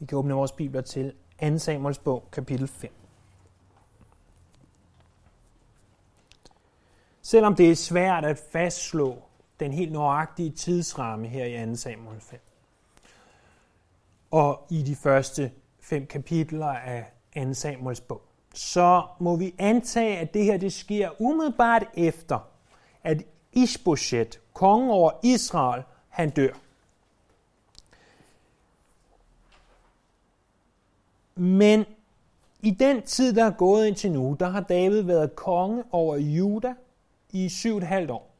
Vi kan åbne vores bibler til 2. Samuels bog, kapitel 5. Selvom det er svært at fastslå den helt nøjagtige tidsramme her i 2. Samuel 5, og i de første fem kapitler af 2. Samuels bog, så må vi antage, at det her det sker umiddelbart efter, at Ishbosheth, kongen over Israel, han dør. Men i den tid, der er gået indtil nu, der har David været konge over Juda i syv et halvt år.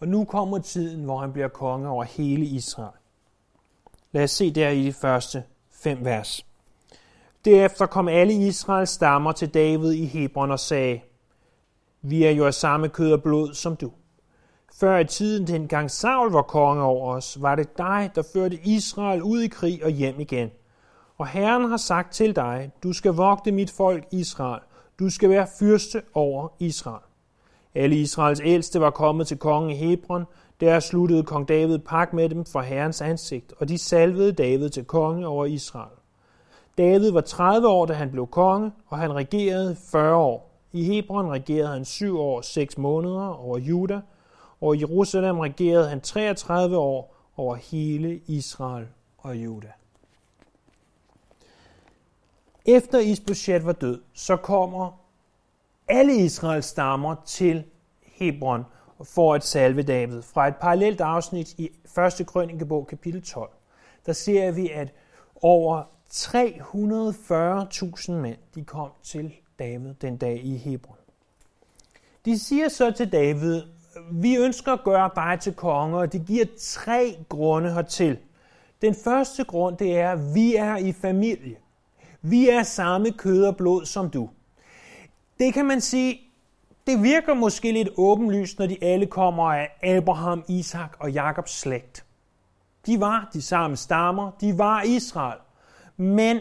Og nu kommer tiden, hvor han bliver konge over hele Israel. Lad os se der i de første fem vers. Derefter kom alle Israels stammer til David i Hebron og sagde, Vi er jo af samme kød og blod som du. Før i tiden, dengang Saul var konge over os, var det dig, der førte Israel ud i krig og hjem igen. Og Herren har sagt til dig, du skal vogte mit folk Israel. Du skal være fyrste over Israel. Alle Israels ældste var kommet til kongen i Hebron. Der sluttede kong David pak med dem for Herrens ansigt, og de salvede David til konge over Israel. David var 30 år, da han blev konge, og han regerede 40 år. I Hebron regerede han 7 år og 6 måneder over Juda, og i Jerusalem regerede han 33 år over hele Israel og Juda. Efter Isbosjet var død, så kommer alle Israels stammer til Hebron for at salve David. Fra et parallelt afsnit i 1. Krønikebog kapitel 12, der ser vi, at over 340.000 mænd de kom til David den dag i Hebron. De siger så til David, vi ønsker at gøre dig til konge, og de giver tre grunde hertil. Den første grund, det er, at vi er i familie. Vi er samme kød og blod som du. Det kan man sige, det virker måske lidt åbenlyst, når de alle kommer af Abraham, Isak og Jakobs slægt. De var de samme stammer, de var Israel. Men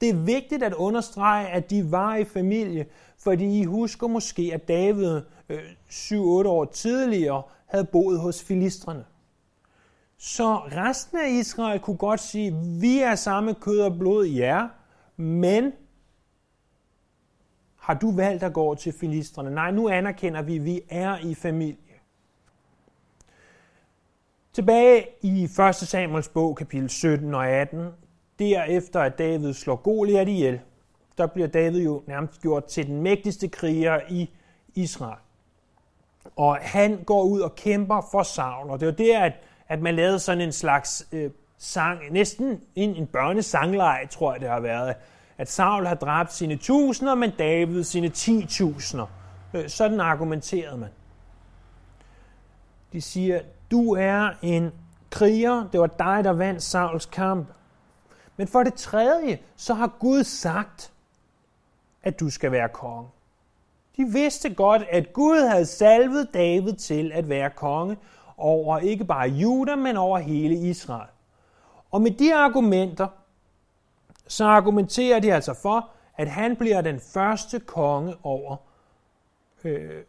det er vigtigt at understrege, at de var i familie, fordi I husker måske, at David øh, 7-8 år tidligere havde boet hos filistrene. Så resten af Israel kunne godt sige, vi er samme kød og blod, ja, men har du valgt at gå til filistrene? Nej, nu anerkender vi, at vi er i familie. Tilbage i 1. Samuels bog, kapitel 17 og 18, derefter at David slår Goliat ihjel, der bliver David jo nærmest gjort til den mægtigste kriger i Israel. Og han går ud og kæmper for Saul, og det var der, at, at man lavede sådan en slags øh, sang, næsten en, en børnesangleg, tror jeg det har været, at Saul har dræbt sine tusinder, men David sine ti tusinder. Øh, sådan argumenterede man. De siger, du er en kriger, det var dig, der vandt Sauls kamp. Men for det tredje, så har Gud sagt, at du skal være konge. De vidste godt, at Gud havde salvet David til at være konge over ikke bare Juda, men over hele Israel. Og med de argumenter, så argumenterer de altså for, at han bliver den første konge over øh,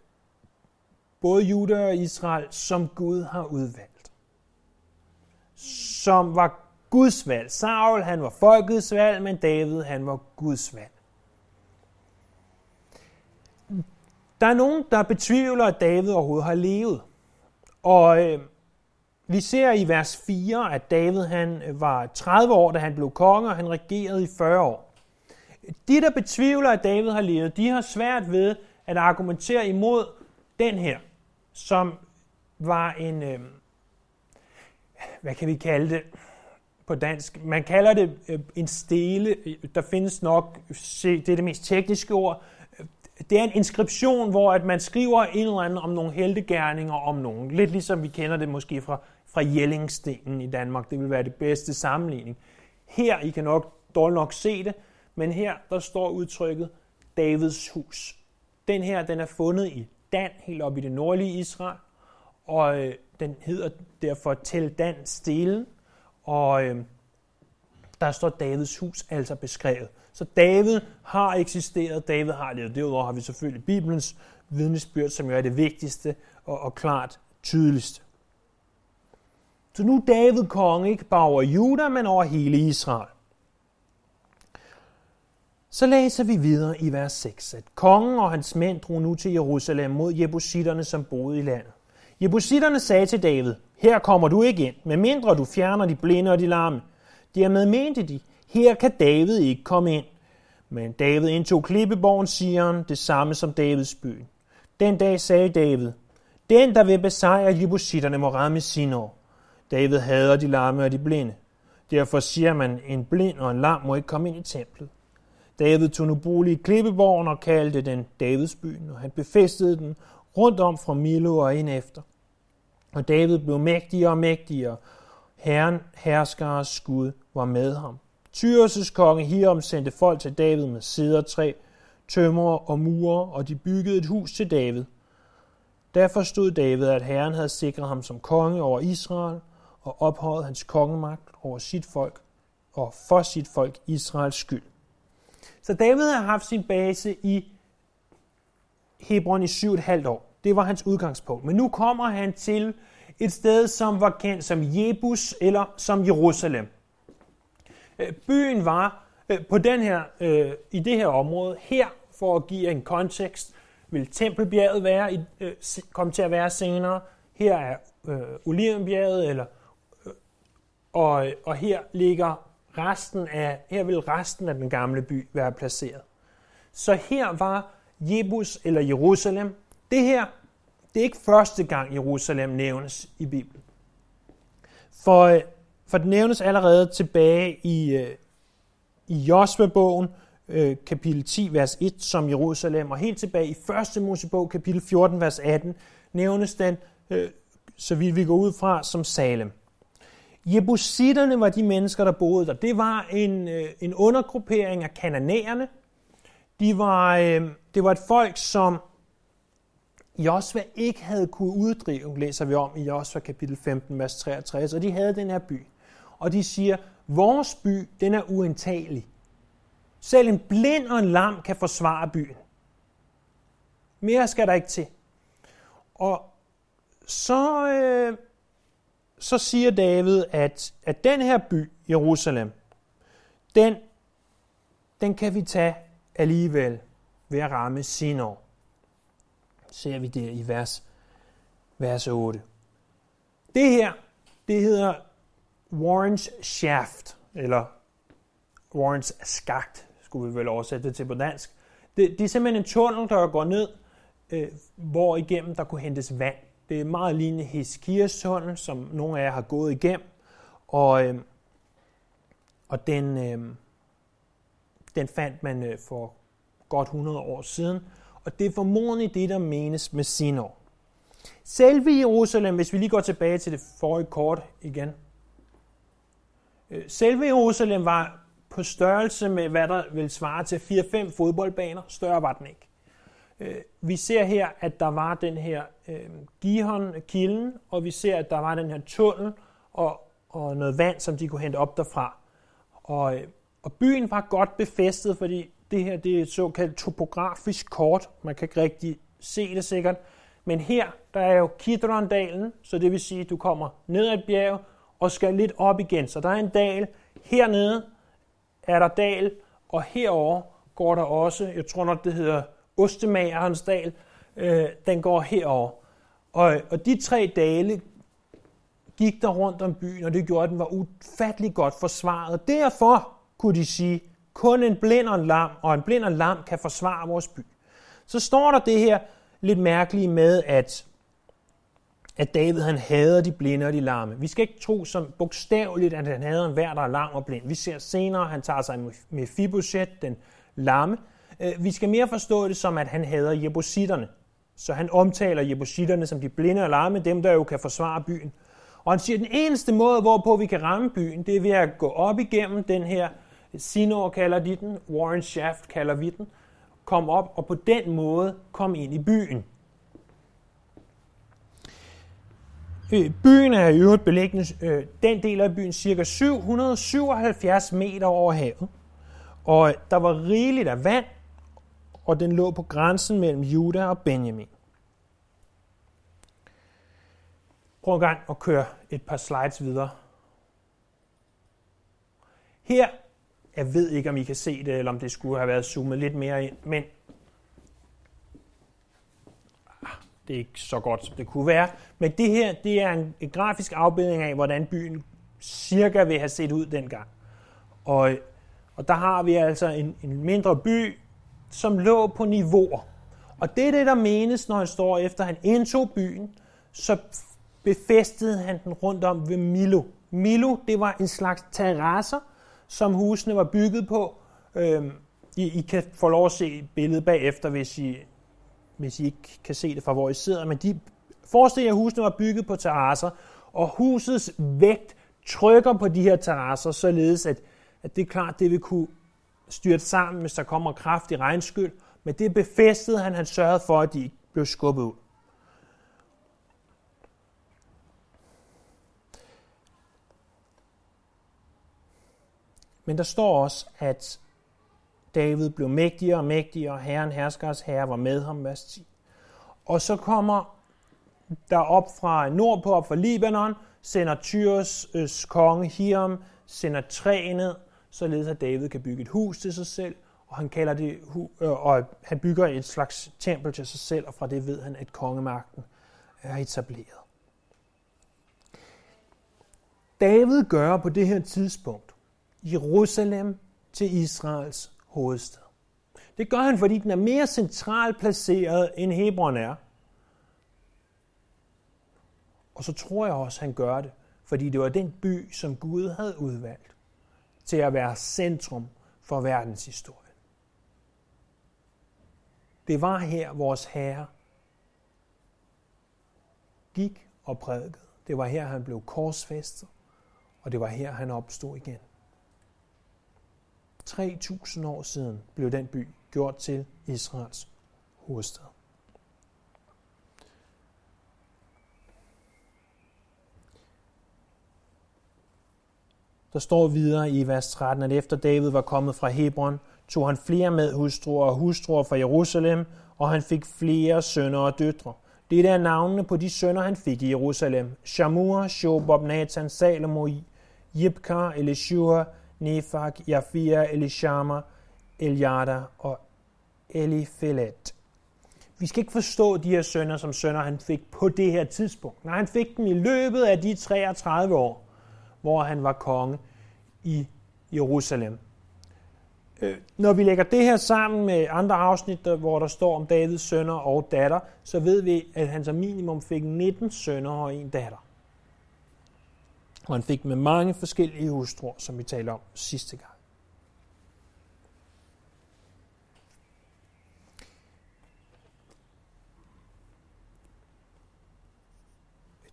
både Juda og Israel, som Gud har udvalgt. Som var Guds valg. Saul, han var folkets valg, men David, han var Guds valg. Der er nogen, der betvivler, at David overhovedet har levet. Og øh, vi ser i vers 4, at David han øh, var 30 år, da han blev konge, og han regerede i 40 år. De, der betvivler, at David har levet, de har svært ved at argumentere imod den her, som var en, øh, hvad kan vi kalde det på dansk? Man kalder det øh, en stele. Der findes nok, det er det mest tekniske ord, det er en inskription, hvor at man skriver en eller anden om nogle heldegærninger om nogen. Lidt ligesom vi kender det måske fra, fra Jellingstenen i Danmark. Det vil være det bedste sammenligning. Her, I kan nok dårligt nok se det, men her der står udtrykket Davids hus. Den her, den er fundet i Dan, helt oppe i det nordlige Israel, og øh, den hedder derfor Tel Dan Stelen, og øh, der står Davids hus altså beskrevet. Så David har eksisteret, David har levet. Derudover har vi selvfølgelig Bibelens vidnesbyrd, som jo er det vigtigste og, og klart tydeligste. Så nu er David konge ikke bare over Juda, men over hele Israel. Så læser vi videre i vers 6, at kongen og hans mænd drog nu til Jerusalem mod jebusitterne, som boede i landet. Jebusitterne sagde til David, her kommer du ikke ind, medmindre du fjerner de blinde og de larme. Dermed mente de, her kan David ikke komme ind. Men David indtog klippeborgen Sion, det samme som Davids by. Den dag sagde David, den der vil besejre jebusitterne må ramme år. David hader de larme og de blinde. Derfor siger man, en blind og en lam må ikke komme ind i templet. David tog nu bolig i Klippeborgen og kaldte den Davidsbyen, og han befæstede den rundt om fra Milo og ind efter. Og David blev mægtigere og mægtigere. Herren, herskares skud, var med ham. Tyres konge Hiram sendte folk til David med sædertræ, tømmer og murer, og de byggede et hus til David. Der forstod David, at Herren havde sikret ham som konge over Israel og ophøjet hans kongemagt over sit folk og for sit folk Israels skyld. Så David har haft sin base i Hebron i syv et halvt år. Det var hans udgangspunkt. Men nu kommer han til et sted, som var kendt som Jebus eller som Jerusalem. Øh, byen var øh, på den her, øh, i det her område, her for at give en kontekst, vil Tempelbjerget være, komme til at være senere. Her er Olivenbjerget, eller, og, og her ligger resten af, her vil resten af den gamle by være placeret. Så her var Jebus eller Jerusalem. Det her, det er ikke første gang Jerusalem nævnes i Bibelen. For, for det nævnes allerede tilbage i, øh, i Josva-bogen, øh, kapitel 10, vers 1, som Jerusalem, og helt tilbage i 1. Mosebog, kapitel 14, vers 18, nævnes den, øh, så vidt vi går ud fra, som Salem. Jebusitterne var de mennesker, der boede der. Det var en, øh, en undergruppering af kananæerne. De var, øh, det var et folk, som Josva ikke havde kunne uddrive, læser vi om i Josva kapitel 15, vers 63, og de havde den her by. Og de siger, vores by, den er uindtagelig. Selv en blind og en lam kan forsvare byen. Mere skal der ikke til. Og så, øh, så siger David, at, at den her by, Jerusalem, den, den kan vi tage alligevel ved at ramme Sinor. Ser vi det i vers, vers 8. Det her, det hedder Warrens Shaft, eller Warrens Skagt, skulle vi vel oversætte det til på dansk. Det, det er simpelthen en tunnel, der går ned, øh, hvor igennem der kunne hentes vand. Det er meget lignende Heskias tunnel, som nogle af jer har gået igennem. Og, øh, og den, øh, den fandt man øh, for godt 100 år siden. Og det er formodentlig det, der menes med Sinor. Selve Jerusalem, hvis vi lige går tilbage til det forrige kort igen. Øh, selve Jerusalem var på størrelse med, hvad der vil svare til 4-5 fodboldbaner. Større var den ikke. Øh, vi ser her, at der var den her øh, Gihon, kilden, og vi ser, at der var den her tunnel og, og noget vand, som de kunne hente op derfra. Og, øh, og byen var godt befæstet, fordi det her det er et såkaldt topografisk kort. Man kan ikke rigtig se det sikkert. Men her, der er jo Kidron-dalen, så det vil sige, at du kommer ned ad et bjerg og skal lidt op igen. Så der er en dal. Hernede er der dal, og herover går der også, jeg tror nok det hedder Ostemagerens dal, øh, den går herover. Og, og de tre dale gik der rundt om byen, og det gjorde, at den var ufattelig godt forsvaret. Derfor kunne de sige, kun en blind og en lam, og en blind og en lam kan forsvare vores by. Så står der det her lidt mærkelige med, at, at David han hader de blinde og de lamme. Vi skal ikke tro som bogstaveligt, at han hader en hver, der er lam og blind. Vi ser senere, at han tager sig med Fiboset, den lamme, Øh, vi skal mere forstå det som, at han hader jebusitterne. Så han omtaler jebusitterne som de blinde og larme, dem der jo kan forsvare byen. Og han siger, at den eneste måde, hvorpå vi kan ramme byen, det er ved at gå op igennem den her, Sinor kalder de den, Warren Shaft kalder vi den, kom op og på den måde kom ind i byen. Øh, byen er i øvrigt beliggende, øh, den del af byen, cirka 777 meter over havet. Og der var rigeligt af vand, og den lå på grænsen mellem Juda og Benjamin. Prøv en gang at køre et par slides videre. Her Jeg ved ikke, om I kan se det, eller om det skulle have været zoomet lidt mere ind, men ah, det er ikke så godt, som det kunne være. Men det her, det er en, en grafisk afbildning af, hvordan byen cirka vil have set ud dengang. Og, og der har vi altså en, en mindre by, som lå på niveauer. Og det er det, der menes, når han står efter, han indtog byen, så befæstede han den rundt om ved Milo. Milo, det var en slags terrasser, som husene var bygget på. Øhm, I, I kan få lov at se billedet bagefter, hvis I, hvis I ikke kan se det fra, hvor I sidder. Men de, forestil jer, at husene var bygget på terrasser, og husets vægt trykker på de her terrasser, således at, at det er klart, det vil kunne styrte sammen, hvis der kommer kraftig regnskyld. Men det befæstede han, han sørgede for, at de ikke blev skubbet ud. Men der står også, at David blev mægtigere og mægtigere, og herren herskers herre var med ham, vers 10. Og så kommer der op fra nordpå, op fra Libanon, sender Tyres øh, konge Hiram, sender træ ned, således at David kan bygge et hus til sig selv, og han kalder det, øh, og han bygger et slags tempel til sig selv, og fra det ved han, at kongemagten er etableret. David gør på det her tidspunkt Jerusalem til Israels hovedstad. Det gør han, fordi den er mere centralt placeret, end Hebron er. Og så tror jeg også, han gør det, fordi det var den by, som Gud havde udvalgt til at være centrum for verdenshistorien. Det var her, vores Herre gik og prædikede. Det var her, han blev korsfæstet, og det var her, han opstod igen. 3.000 år siden blev den by gjort til Israels hovedstad. Der står videre i vers 13, at efter David var kommet fra Hebron, tog han flere med hustruer og hustruer fra Jerusalem, og han fik flere sønner og døtre. Det er navnene på de sønner, han fik i Jerusalem. Shamur, Shobob, Nathan, Salomo, Jibkar, Elishua, Nefak, Jafia, Elishama, Eliada og Elifelet. Vi skal ikke forstå de her sønner som sønner, han fik på det her tidspunkt. Nej, han fik dem i løbet af de 33 år, hvor han var konge i Jerusalem. Øh, når vi lægger det her sammen med andre afsnit, hvor der står om Davids sønner og datter, så ved vi, at han som minimum fik 19 sønner og en datter. Og han fik med mange forskellige hustruer, som vi talte om sidste gang.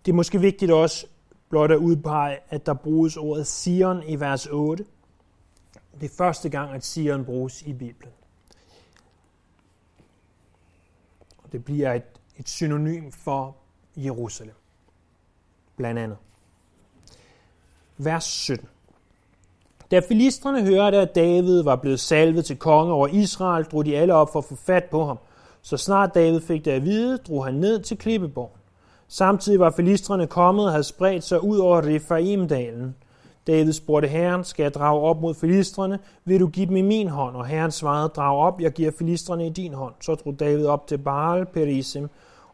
Det er måske vigtigt også blot at udpege, at der bruges ordet Sion i vers 8. Det er første gang, at Sion bruges i Bibelen. Og det bliver et, et synonym for Jerusalem. Blandt andet. Vers 17. Da filistrene hørte, at David var blevet salvet til konge over Israel, drog de alle op for at få fat på ham. Så snart David fik det at vide, drog han ned til Klippeborg. Samtidig var filistrene kommet og havde spredt sig ud over Refaimdalen. David spurgte herren, skal jeg drage op mod filistrene? Vil du give dem i min hånd? Og herren svarede, drag op, jeg giver filistrene i din hånd. Så drog David op til Baal Perisim,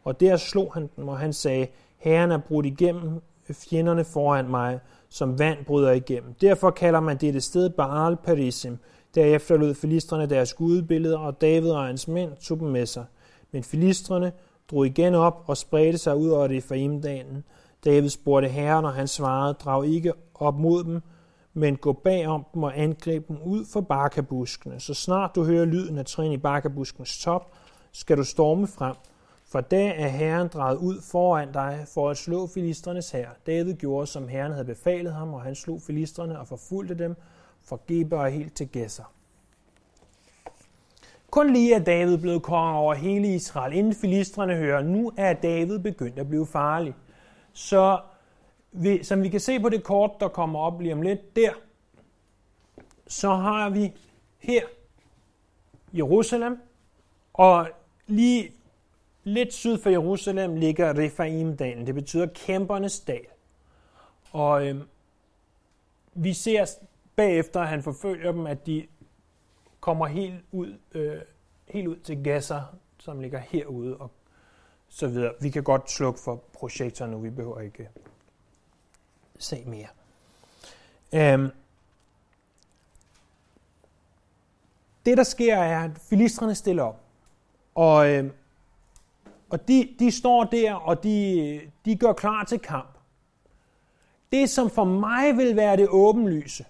og der slog han dem, og han sagde, herren er brudt igennem fjenderne foran mig, som vand bryder igennem. Derfor kalder man dette sted Baal Perisim. Derefter lød filistrene deres gudebilleder, og David og hans mænd tog dem med sig. Men filistrene drog igen op og spredte sig ud over det Ephraimdalen. David spurgte herren, og han svarede, drag ikke op mod dem, men gå bagom dem og angreb dem ud for barkabuskene. Så snart du hører lyden af trin i barkabuskens top, skal du storme frem, for da er Herren drejet ud foran dig for at slå filistrenes hær. David gjorde, som Herren havde befalet ham, og han slog filistrene og forfulgte dem fra Geber og helt til Gæsser. Kun lige er David blevet konge over hele Israel, inden filistrene hører, nu er David begyndt at blive farlig. Så vi, som vi kan se på det kort, der kommer op lige om lidt der, så har vi her Jerusalem, og lige lidt syd for Jerusalem ligger Refaimdalen. Det betyder kæmpernes dal. Og øh, vi ser bagefter han forfølger dem, at de kommer helt ud, øh, helt ud til Gaza, som ligger herude, og så videre. Vi kan godt slukke for projektoren nu, vi behøver ikke se mere. Øhm. Det, der sker, er, at filistrene stiller op, og, øh, og de, de står der, og de, de gør klar til kamp. Det, som for mig vil være det åbenlyse,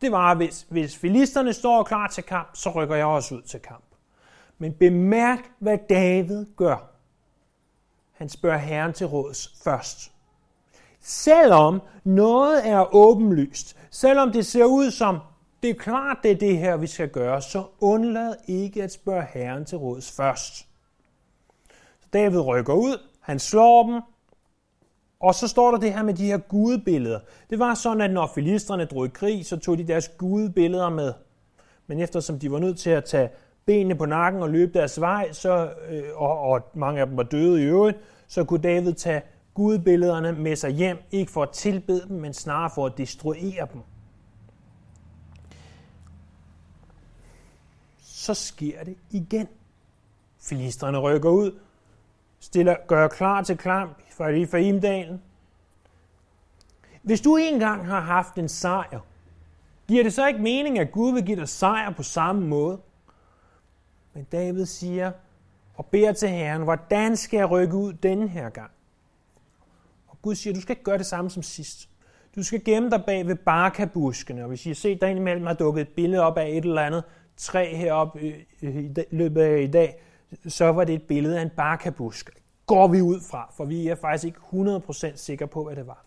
det var, hvis, hvis filisterne står klar til kamp, så rykker jeg også ud til kamp. Men bemærk, hvad David gør. Han spørger Herren til råds først. Selvom noget er åbenlyst, selvom det ser ud som, det er klart, det er det her, vi skal gøre, så undlad ikke at spørge Herren til råds først. David rykker ud, han slår dem, og så står der det her med de her gudebilleder. Det var sådan, at når filisterne drog i krig, så tog de deres gudebilleder med. Men eftersom de var nødt til at tage benene på nakken og løbe deres vej, så, øh, og, og mange af dem var døde i øvrigt, så kunne David tage gudbillederne med sig hjem, ikke for at tilbede dem, men snarere for at destruere dem. Så sker det igen. Filisterne rykker ud, stiller, gør klar til klamp for Ephraimdalen. Hvis du engang har haft en sejr, giver det så ikke mening, at Gud vil give dig sejr på samme måde? Men David siger og beder til Herren, hvordan skal jeg rykke ud denne her gang? Og Gud siger, du skal ikke gøre det samme som sidst. Du skal gemme dig bag ved barkabuskene, og hvis I har set, der indimellem har dukket et billede op af et eller andet træ heroppe øh, øh, i løbet af i dag, så var det et billede af en barkabusk. Går vi ud fra, for vi er faktisk ikke 100% sikre på, hvad det var.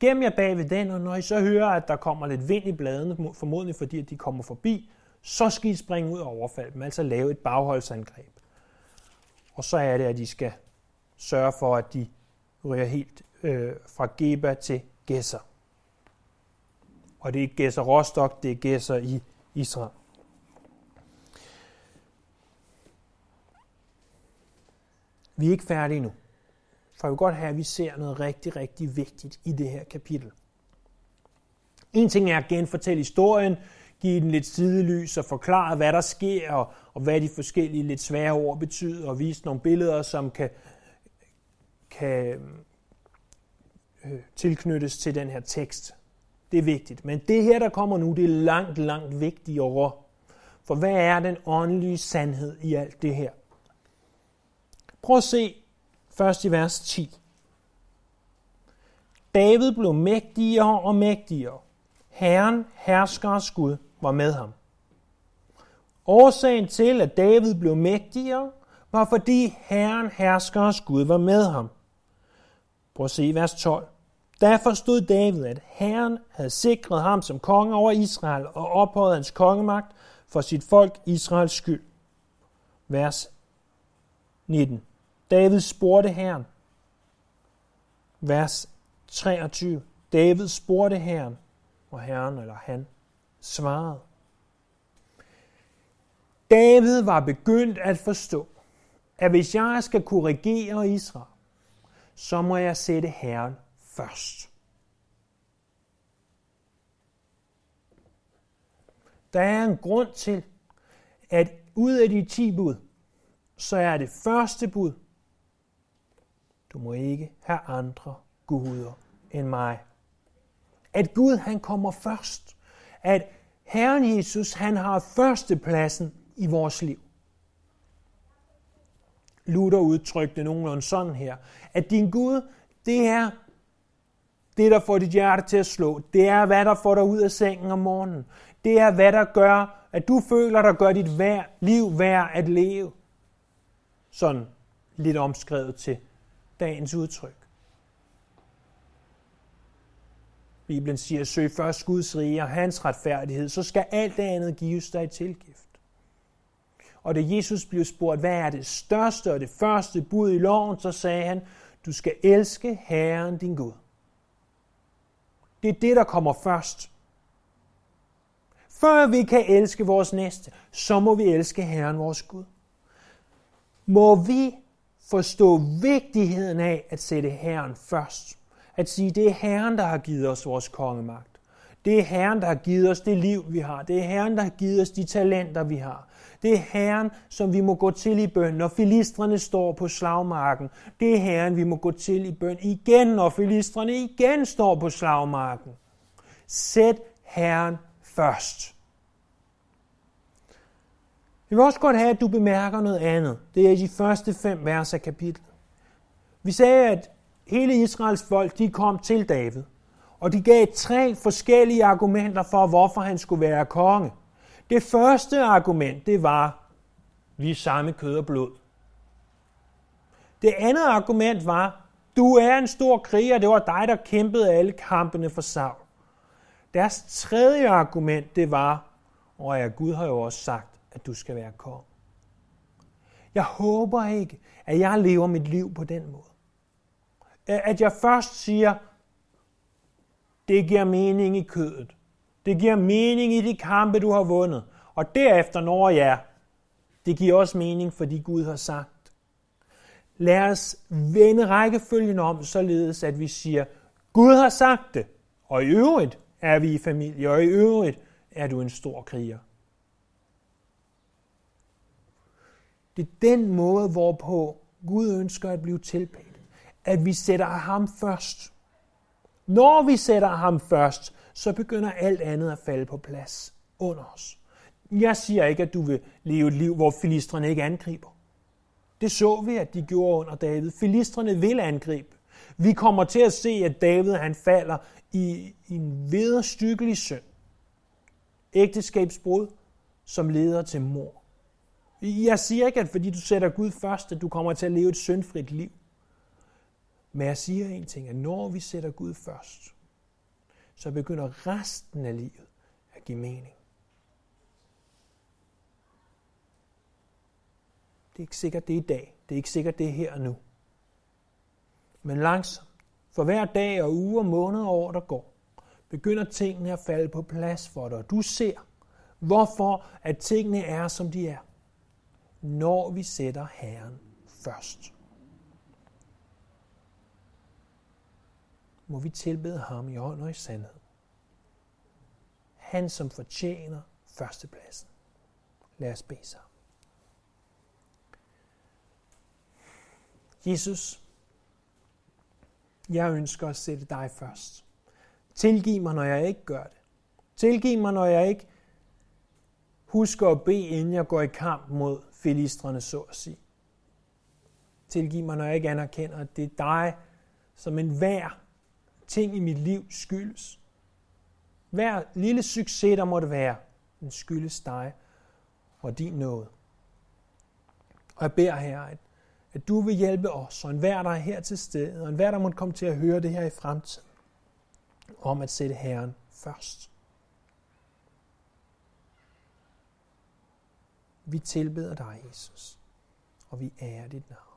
Gem jer bag ved den, og når I så hører, at der kommer lidt vind i bladene, formodentlig fordi at de kommer forbi, så skal I springe ud og overfalde dem, altså lave et bagholdsangreb. Og så er det, at I skal sørge for, at de ryger helt øh, fra Geba til Gesser. Og det er ikke Gesser Rostock, det er Gesser i Israel. Vi er ikke færdige nu. For jeg vil godt have, at vi ser noget rigtig, rigtig vigtigt i det her kapitel. En ting er at genfortælle historien, give den lidt sidelys og forklare, hvad der sker, og, og hvad de forskellige lidt svære ord betyder, og vise nogle billeder, som kan, kan øh, tilknyttes til den her tekst. Det er vigtigt. Men det her, der kommer nu, det er langt, langt vigtigere. For hvad er den åndelige sandhed i alt det her? Prøv at se først i vers 10. David blev mægtigere og mægtigere. Herren, herskers Gud, var med ham. Årsagen til, at David blev mægtigere, var fordi Herren, herskers Gud, var med ham. Prøv at se vers 12. Der forstod David, at Herren havde sikret ham som konge over Israel og ophøjet hans kongemagt for sit folk Israels skyld. Vers 19. David spurgte Herren. Vers 23. David spurgte Herren, og Herren eller han svarede. David var begyndt at forstå, at hvis jeg skal korrigere Israel, så må jeg sætte Herren først. Der er en grund til, at ud af de ti bud, så er det første bud, du må ikke have andre guder end mig. At Gud han kommer først. At Herren Jesus han har førstepladsen i vores liv. Luther udtrykte nogenlunde sådan her, at din Gud, det er det, der får dit hjerte til at slå. Det er, hvad der får dig ud af sengen om morgenen. Det er, hvad der gør, at du føler, der gør dit vær, liv værd at leve. Sådan lidt omskrevet til dagens udtryk. Bibelen siger, søg først Guds rige og hans retfærdighed, så skal alt det andet gives dig i tilgift. Og da Jesus blev spurgt, hvad er det største og det første bud i loven, så sagde han, du skal elske Herren din Gud. Det er det, der kommer først. Før vi kan elske vores næste, så må vi elske Herren vores Gud. Må vi forstå vigtigheden af at sætte Herren først. At sige, det er Herren, der har givet os vores kongemagt. Det er Herren, der har givet os det liv, vi har. Det er Herren, der har givet os de talenter, vi har. Det er Herren, som vi må gå til i bøn, når filistrene står på slagmarken. Det er Herren, vi må gå til i bøn igen, når filistrene igen står på slagmarken. Sæt Herren først. Jeg vil også godt have, at du bemærker noget andet. Det er i de første fem vers af kapitlet. Vi sagde, at hele Israels folk de kom til David, og de gav tre forskellige argumenter for, hvorfor han skulle være konge. Det første argument, det var, vi er samme kød og blod. Det andet argument var, du er en stor kriger, det var dig, der kæmpede alle kampene for Saul. Deres tredje argument, det var, og ja, Gud har jo også sagt, at du skal være kong. Jeg håber ikke, at jeg lever mit liv på den måde. At jeg først siger, det giver mening i kødet. Det giver mening i de kampe, du har vundet. Og derefter når jeg, det giver også mening, fordi Gud har sagt. Lad os vende rækkefølgen om, således at vi siger, Gud har sagt det, og i øvrigt er vi i familie, og i øvrigt er du en stor kriger. Det er den måde, hvorpå Gud ønsker at blive tilbedt. At vi sætter ham først. Når vi sætter ham først, så begynder alt andet at falde på plads under os. Jeg siger ikke, at du vil leve et liv, hvor filistrene ikke angriber. Det så vi, at de gjorde under David. Filistrene vil angribe. Vi kommer til at se, at David han falder i, i en vederstykkelig synd. Ægteskabsbrud, som leder til mor. Jeg siger ikke, at fordi du sætter Gud først, at du kommer til at leve et syndfrit liv. Men jeg siger en ting, at når vi sætter Gud først, så begynder resten af livet at give mening. Det er ikke sikkert, det er i dag. Det er ikke sikkert, det er her og nu. Men langsomt, for hver dag og uge og måned og år, der går, begynder tingene at falde på plads for dig. Du ser, hvorfor at tingene er, som de er, når vi sætter Herren først. må vi tilbede ham i ånd og i sandhed. Han, som fortjener førstepladsen. Lad os bede sammen. Jesus, jeg ønsker at sætte dig først. Tilgiv mig, når jeg ikke gør det. Tilgiv mig, når jeg ikke husker at bede, inden jeg går i kamp mod filistrene, så at sige. Tilgiv mig, når jeg ikke anerkender, at det er dig, som en hver ting i mit liv skyldes. Hver lille succes, der måtte være, den skyldes dig og din nåde. Og jeg beder her, at, at du vil hjælpe os, og enhver, der er her til stede, og enhver, der måtte komme til at høre det her i fremtiden, om at sætte Herren først. Vi tilbeder dig, Jesus, og vi ærer dit navn.